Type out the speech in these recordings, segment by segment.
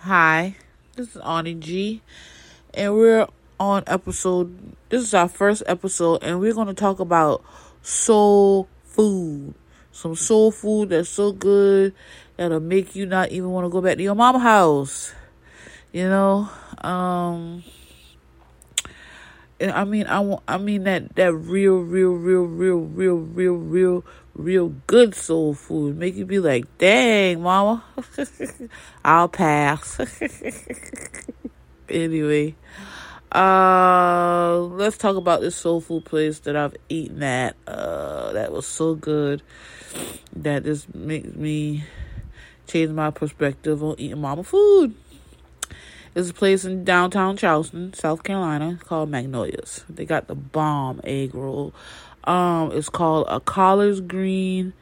Hi, this is Ani G, and we're on episode. This is our first episode, and we're going to talk about soul food. Some soul food that's so good that'll make you not even want to go back to your mama house. You know, um, I mean, I want, I mean that that real, real, real, real, real, real, real, real good soul food. Make you be like, dang, mama, I'll pass. anyway, uh, let's talk about this soul food place that I've eaten at. Uh, that was so good that this makes me change my perspective on eating mama food. There's a place in downtown Charleston, South Carolina, called Magnolias. They got the bomb egg roll. Um, it's called a collard green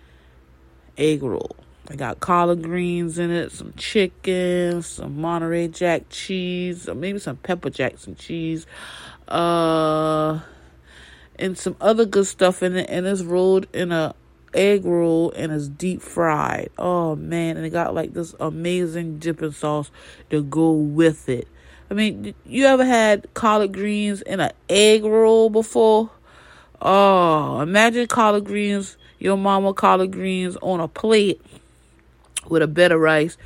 egg roll. They got collard greens in it, some chicken, some Monterey Jack cheese, or maybe some pepper jacks and cheese, uh, and some other good stuff in it. And it's rolled in a egg roll and it's deep fried. Oh man, and it got like this amazing dipping sauce to go with it. I mean, you ever had collard greens in an egg roll before? Oh, imagine collard greens, your mama collard greens on a plate with a bed of rice,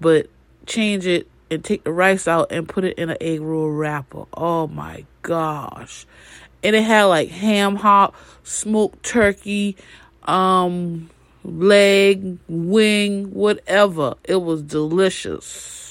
but change it and take the rice out and put it in an egg roll wrapper. Oh my gosh. And it had like ham hock, smoked turkey, um, leg, wing, whatever. It was delicious.